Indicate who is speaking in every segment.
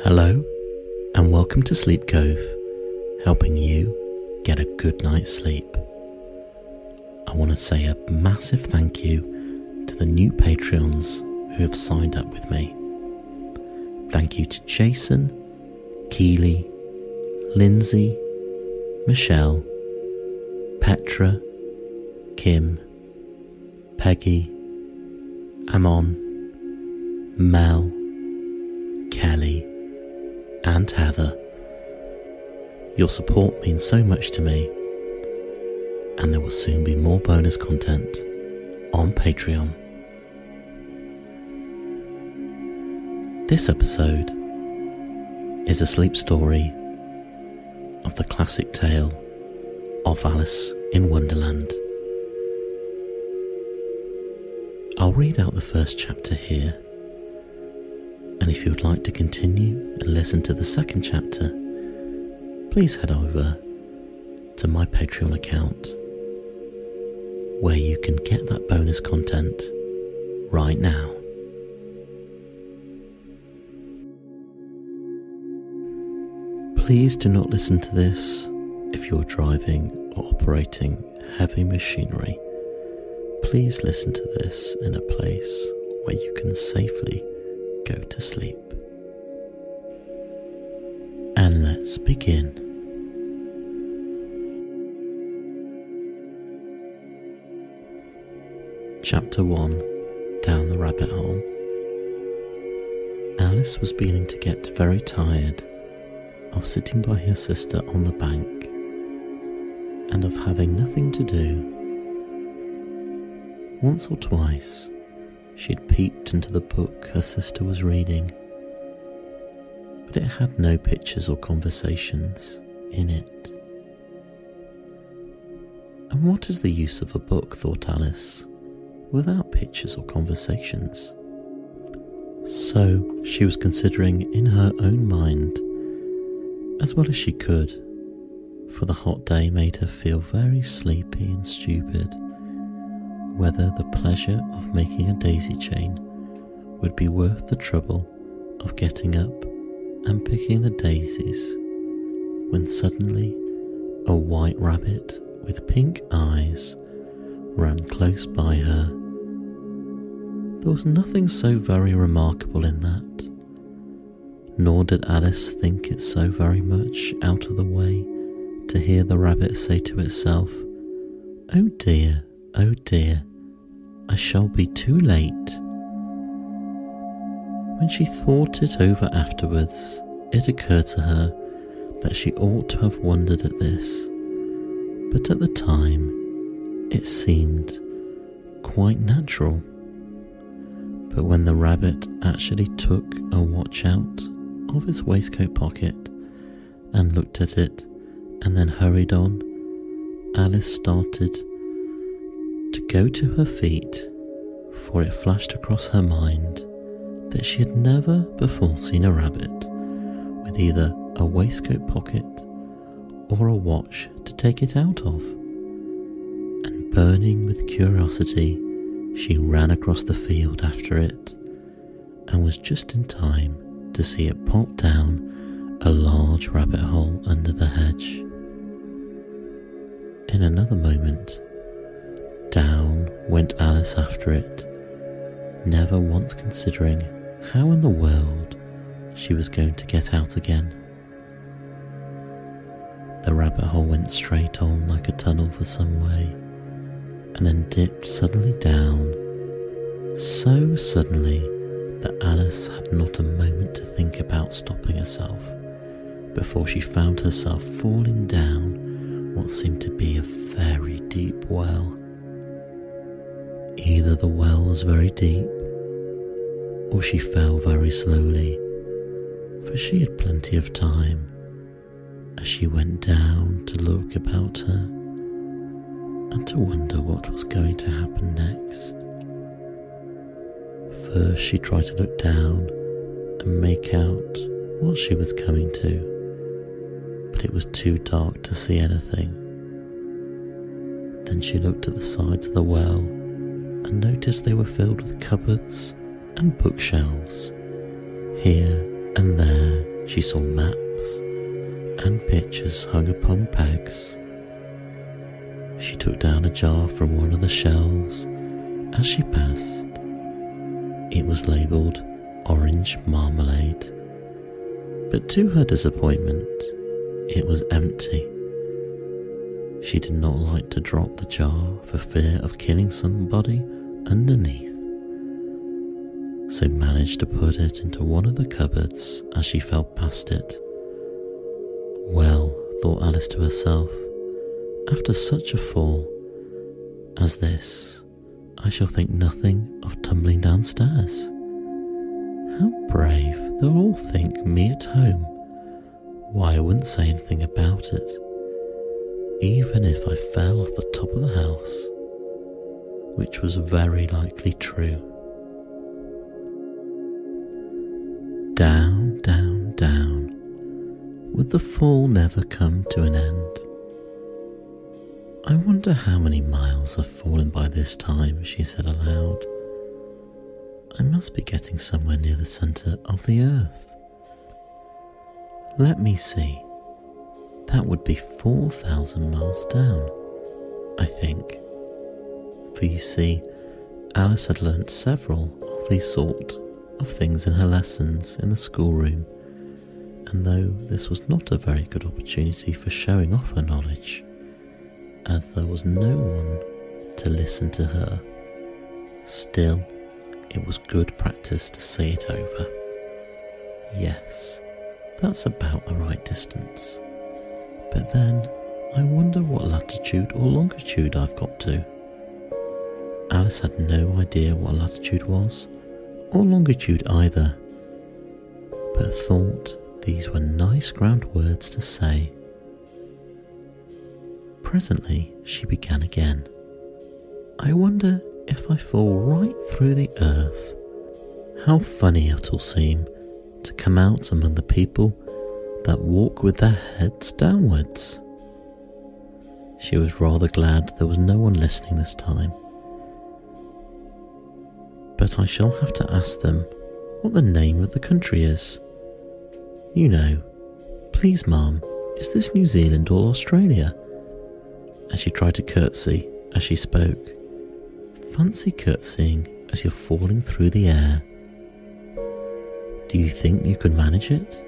Speaker 1: Hello, and welcome to Sleep Cove, helping you get a good night's sleep. I want to say a massive thank you to the new Patreons who have signed up with me. Thank you to Jason, Keely, Lindsay, Michelle, Petra, Kim, Peggy, Amon, Mel, and Heather. Your support means so much to me, and there will soon be more bonus content on Patreon. This episode is a sleep story of the classic tale of Alice in Wonderland. I'll read out the first chapter here, and if you would like to continue and listen to the second chapter, please head over to my Patreon account where you can get that bonus content right now. Please do not listen to this if you're driving or operating heavy machinery. Please listen to this in a place where you can safely go to sleep. And let's begin. Chapter 1 Down the Rabbit Hole. Alice was beginning to get very tired of sitting by her sister on the bank and of having nothing to do. Once or twice she had peeped into the book her sister was reading, but it had no pictures or conversations in it. And what is the use of a book, thought Alice, without pictures or conversations? So she was considering in her own mind as well as she could, for the hot day made her feel very sleepy and stupid, whether the pleasure of making a daisy chain would be worth the trouble of getting up and picking the daisies when suddenly a white rabbit with pink eyes ran close by her. There was nothing so very remarkable in that nor did Alice think it so very much out of the way to hear the rabbit say to itself, Oh dear, oh dear, I shall be too late. When she thought it over afterwards, it occurred to her that she ought to have wondered at this, but at the time it seemed quite natural. But when the rabbit actually took a watch out of his waistcoat pocket and looked at it and then hurried on, Alice started to go to her feet, for it flashed across her mind that she had never before seen a rabbit with either a waistcoat pocket or a watch to take it out of. And burning with curiosity, she ran across the field after it and was just in time to see it pop down a large rabbit hole under the hedge. In another moment, down went Alice after it, never once considering how in the world she was going to get out again. The rabbit hole went straight on like a tunnel for some way, and then dipped suddenly down, so suddenly that Alice had not a moment to think about stopping herself before she found herself falling down what seemed to be a very deep well. Either the well was very deep, or she fell very slowly, for she had plenty of time as she went down to look about her and to wonder what was going to happen next. First, she tried to look down and make out what she was coming to, but it was too dark to see anything. Then she looked at the sides of the well and noticed they were filled with cupboards and bookshelves. Here and there she saw maps and pictures hung upon pegs. She took down a jar from one of the shelves as she passed. It was labelled orange marmalade, but to her disappointment, it was empty. She did not like to drop the jar for fear of killing somebody underneath, so managed to put it into one of the cupboards as she fell past it. Well, thought Alice to herself, after such a fall as this, I shall think nothing of tumbling downstairs. How brave they'll all think me at home. Why, I wouldn't say anything about it, even if I fell off the top of the house, which was very likely true. Down, down, down, would the fall never come to an end? I wonder how many miles I've fallen by this time, she said aloud. I must be getting somewhere near the centre of the earth. Let me see. That would be 4,000 miles down, I think. For you see, Alice had learnt several of these sort of things in her lessons in the schoolroom, and though this was not a very good opportunity for showing off her knowledge, as there was no one to listen to her. Still, it was good practice to say it over. Yes, that's about the right distance. But then, I wonder what latitude or longitude I've got to. Alice had no idea what latitude was, or longitude either, but thought these were nice ground words to say. Presently she began again. I wonder if I fall right through the earth. How funny it'll seem to come out among the people that walk with their heads downwards. She was rather glad there was no one listening this time. But I shall have to ask them what the name of the country is. You know. Please, ma'am, is this New Zealand or Australia? and she tried to curtsy as she spoke. Fancy curtsying as you're falling through the air. Do you think you could manage it?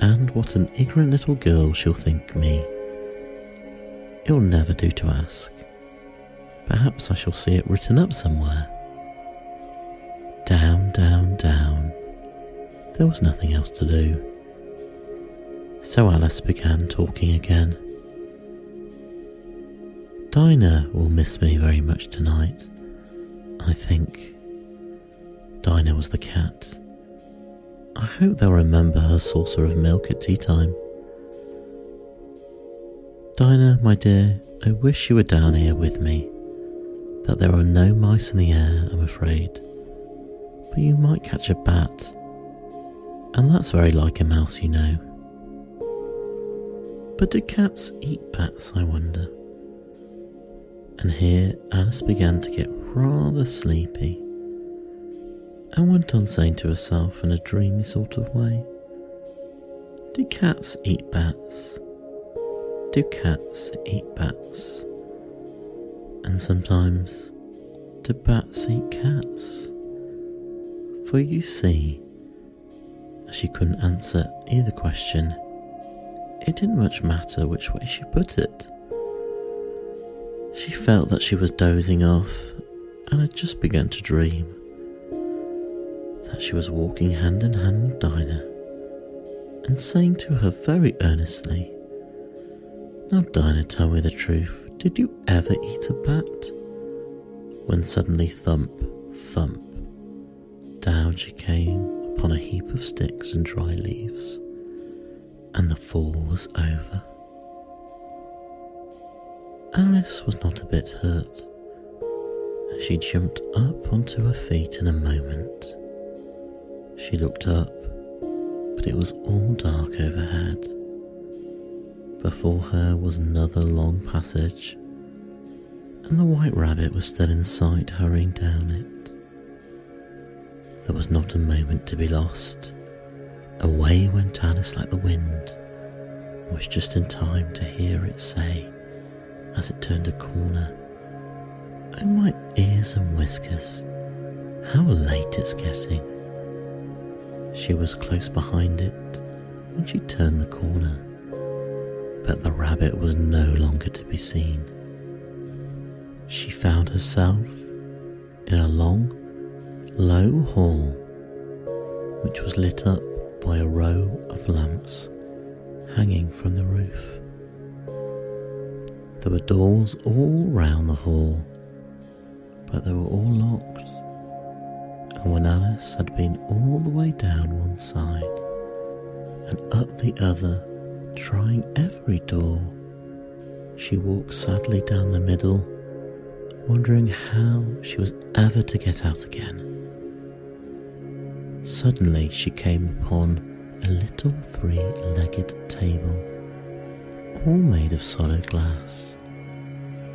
Speaker 1: And what an ignorant little girl she'll think me. It'll never do to ask. Perhaps I shall see it written up somewhere. Down, down, down. There was nothing else to do. So Alice began talking again. Dinah will miss me very much tonight. I think. Dinah was the cat. I hope they'll remember her saucer of milk at tea time. Dinah, my dear, I wish you were down here with me. That there are no mice in the air, I'm afraid. But you might catch a bat. And that's very like a mouse, you know. But do cats eat bats, I wonder? and here Alice began to get rather sleepy and went on saying to herself in a dreamy sort of way, Do cats eat bats? Do cats eat bats? And sometimes, do bats eat cats? For you see, she couldn't answer either question, it didn't much matter which way she put it. She felt that she was dozing off and had just begun to dream she was walking hand in hand with Dinah and saying to her very earnestly, Now, Dinah, tell me the truth. Did you ever eat a bat? When suddenly, thump, thump, down she came upon a heap of sticks and dry leaves, and the fall was over. Alice was not a bit hurt. She jumped up onto her feet in a moment. She looked up, but it was all dark overhead. Before her was another long passage, and the white rabbit was still in sight, hurrying down it. There was not a moment to be lost. Away went Alice like the wind, and was just in time to hear it say, as it turned a corner, Oh, my ears and whiskers, how late it's getting. She was close behind it when she turned the corner, but the rabbit was no longer to be seen. She found herself in a long, low hall which was lit up by a row of lamps hanging from the roof. There were doors all round the hall, but they were all locked. When Alice had been all the way down one side and up the other, trying every door, she walked sadly down the middle, wondering how she was ever to get out again. Suddenly she came upon a little three legged table, all made of solid glass.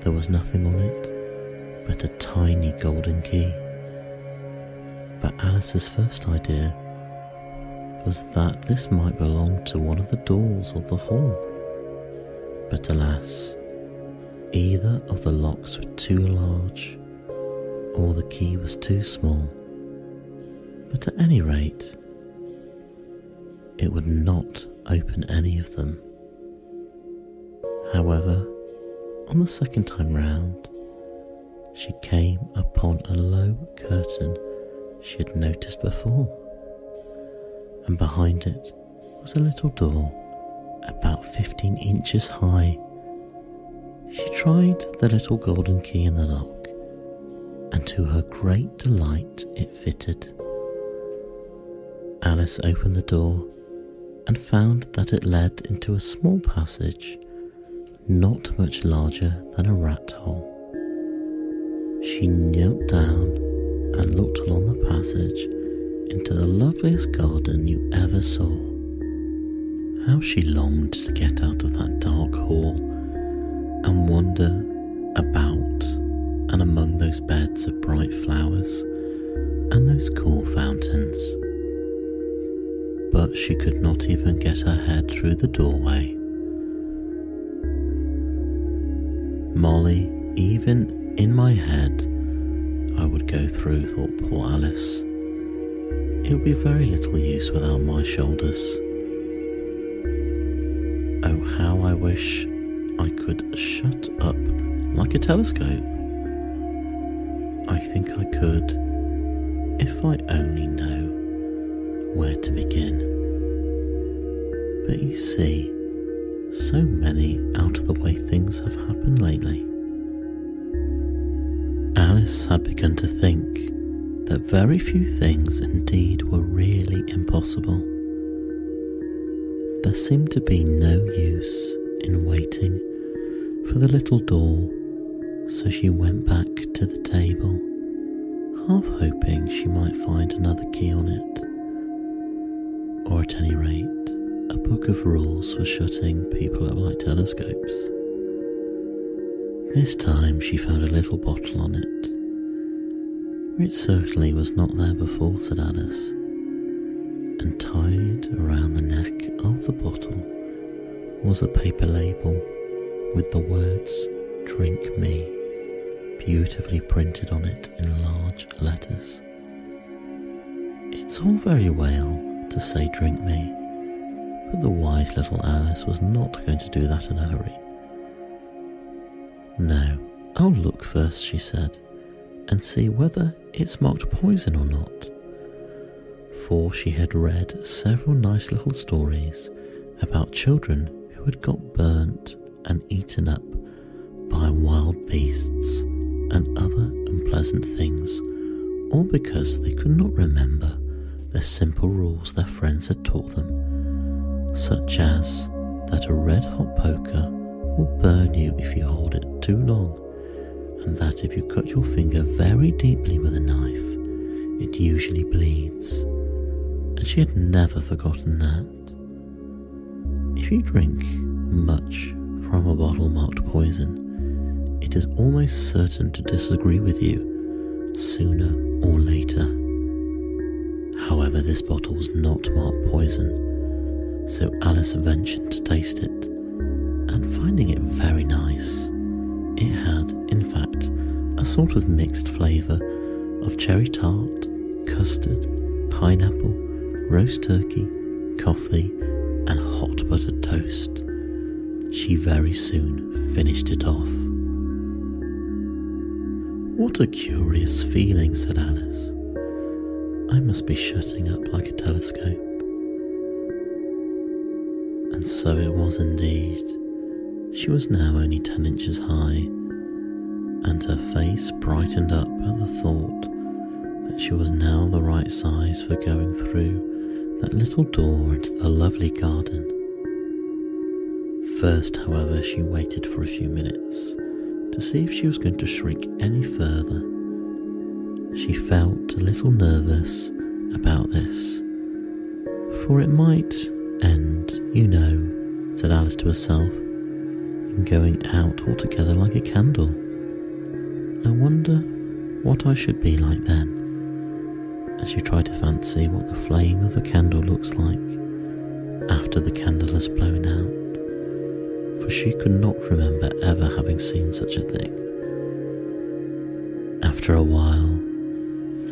Speaker 1: There was nothing on it but a tiny golden key. But Alice's first idea was that this might belong to one of the doors of the hall. But alas, either of the locks were too large or the key was too small. But at any rate, it would not open any of them. However, on the second time round, she came upon a low curtain she had noticed before, and behind it was a little door about fifteen inches high. She tried the little golden key in the lock, and to her great delight, it fitted. Alice opened the door and found that it led into a small passage not much larger than a rat hole. She knelt down and looked along the passage into the loveliest garden you ever saw. How she longed to get out of that dark hall and wander about and among those beds of bright flowers and those cool fountains but she could not even get her head through the doorway. Molly, even in my head, I would go through, thought poor Alice. It would be very little use without my shoulders. Oh, how I wish I could shut up like a telescope. I think I could if I only know where to begin. But you see, so many out of the way things have happened lately. Alice had begun to think that very few things indeed were really impossible. There seemed to be no use in waiting for the little door, so she went back to the table, half hoping she might find another key on it or at any rate, a book of rules for shutting people up like telescopes. This time she found a little bottle on it, which certainly was not there before, said Alice, and tied around the neck of the bottle was a paper label with the words Drink Me beautifully printed on it in large letters. It's all very well to say, Drink me. But the wise little Alice was not going to do that in a hurry. No, I'll look first, she said, and see whether it's marked poison or not. For she had read several nice little stories about children who had got burnt and eaten up by wild beasts and other unpleasant things, all because they could not remember the simple rules their friends had taught them, such as that a red hot poker will burn you if you hold it too long, and that if you cut your finger very deeply with a knife, it usually bleeds. And she had never forgotten that. If you drink much from a bottle marked poison, it is almost certain to disagree with you sooner or later. However, this bottle was not marked poison, so Alice ventured to taste it, and finding sort of mixed flavour of cherry tart, custard, pineapple, roast turkey, coffee, and hot buttered toast. She very soon finished it off. What a curious feeling, said Alice. I must be shutting up like a telescope. And so it was indeed. She was now only ten inches high, and her face brightened up at the thought that she was now the right size for going through that little door into the lovely garden. First, however, she waited for a few minutes to see if she was going to shrink any further she felt a little nervous about this, for it might end, you know, said Alice to herself, in going out altogether like a candle. I wonder what I should be like then, as you try to fancy what the flame of a candle looks like after the candle has blown out, for she could not remember ever having seen such a thing. After a while,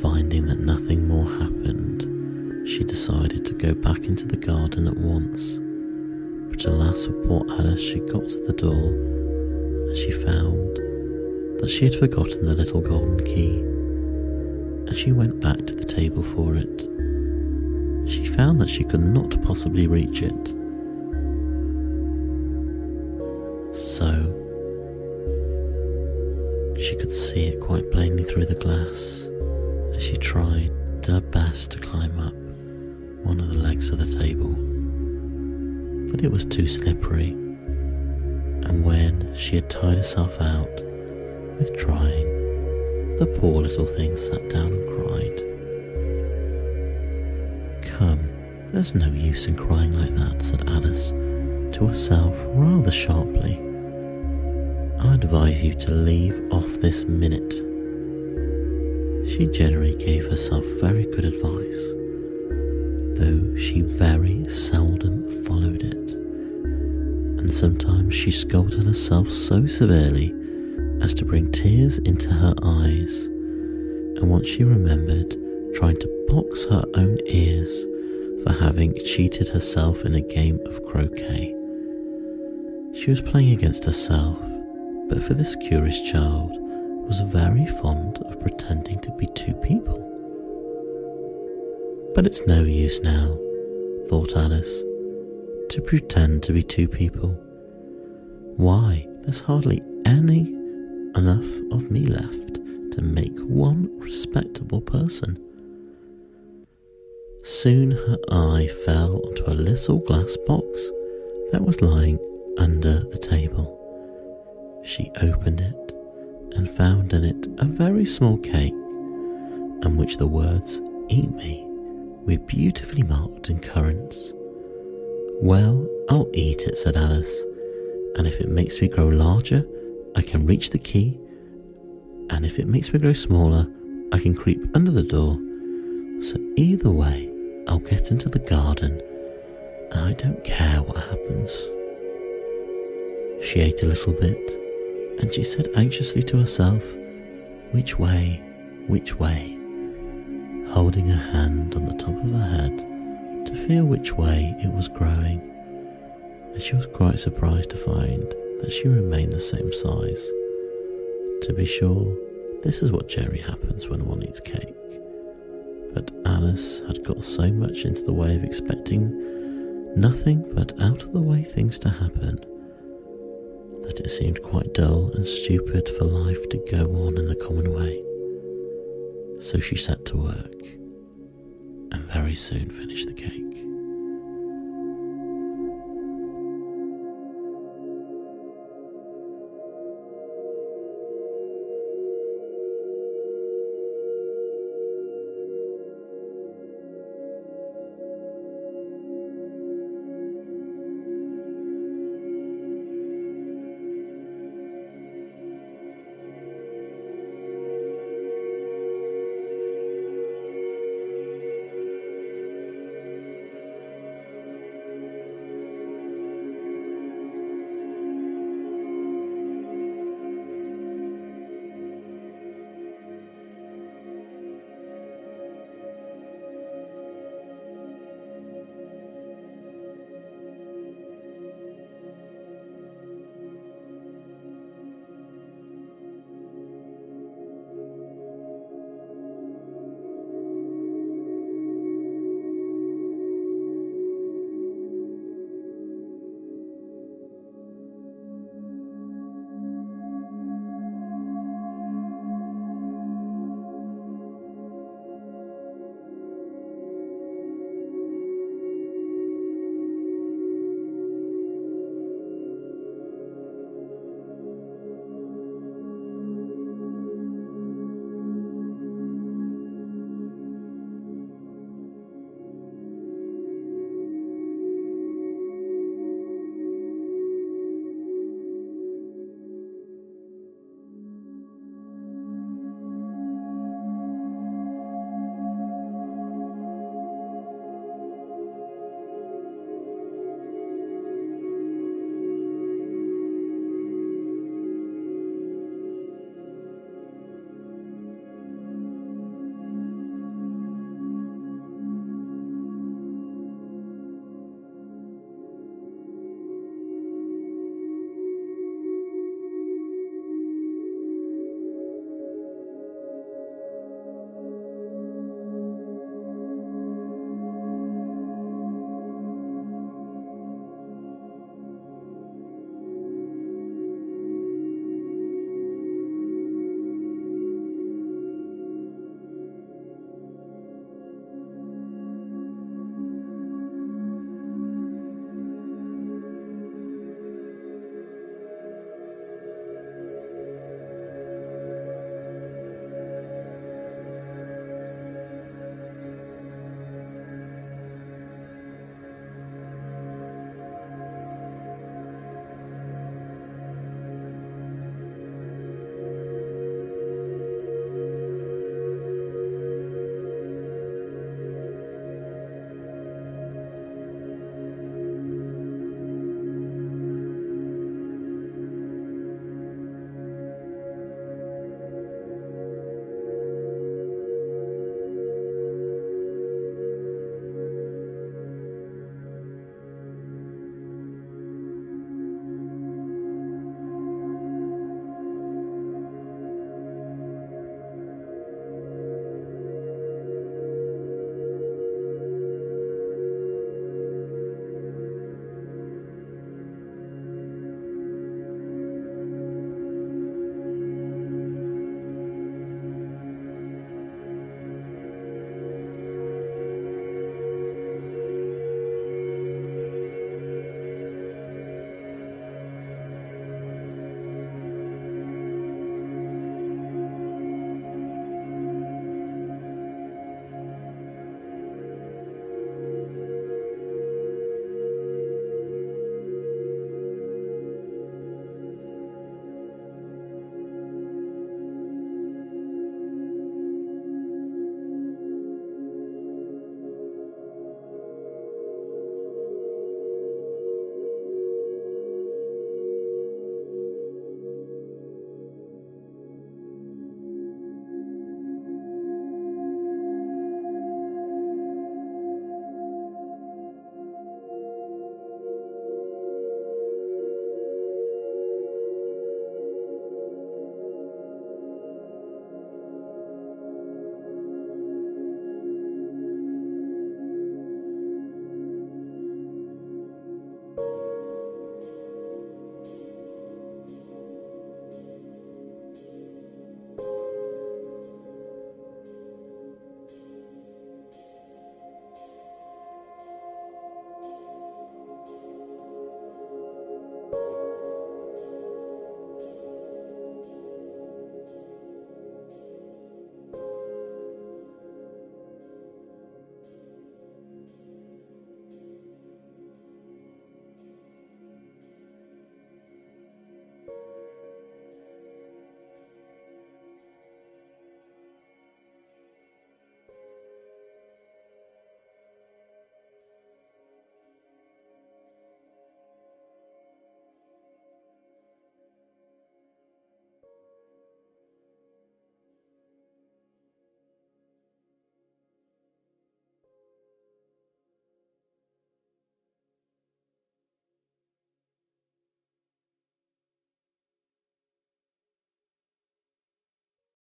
Speaker 1: Finding that nothing more happened, she decided to go back into the garden at once. But alas for poor Alice, she got to the door and she found that she had forgotten the little golden key, and she went back to the table for it. She found that she could not possibly reach it. So, she could see it quite plainly through the glass as she tried her best to climb up one of the legs of the table. But it was too slippery, and when she had tired herself out with trying, the poor little thing sat down and cried. Come, there's no use in crying like that, said Alice to herself rather sharply. I advise you to leave off this minute she generally gave herself very good advice, though she very seldom followed it. And sometimes she scolded herself so severely as to bring tears into her eyes. And once she remembered trying to box her own ears for having cheated herself in a game of croquet. She was playing against herself, but for this curious child, was very fond of pretending to be two people. But it's no use now, thought Alice, to pretend to be two people. Why, there's hardly any enough of me left to make one respectable person. Soon her eye fell onto a little glass box that was lying under the table. She opened it and found in it a very small cake, on which the words Eat me were beautifully marked in currants. Well, I'll eat it, said Alice, and if it makes me grow larger, I can reach the key, and if it makes me grow smaller, I can creep under the door. So either way, I'll get into the garden, and I don't care what happens. She ate a little bit and she said anxiously to herself, Which way, which way? holding her hand on the top of her head to feel which way it was growing, and she was quite surprised to find that she remained the same size. To be sure, this is what generally happens when one eats cake. But Alice had got so much into the way of expecting nothing but out of the way things to happen that it seemed quite dull and stupid for life to go on in the common way. So she set to work and very soon finished the cake.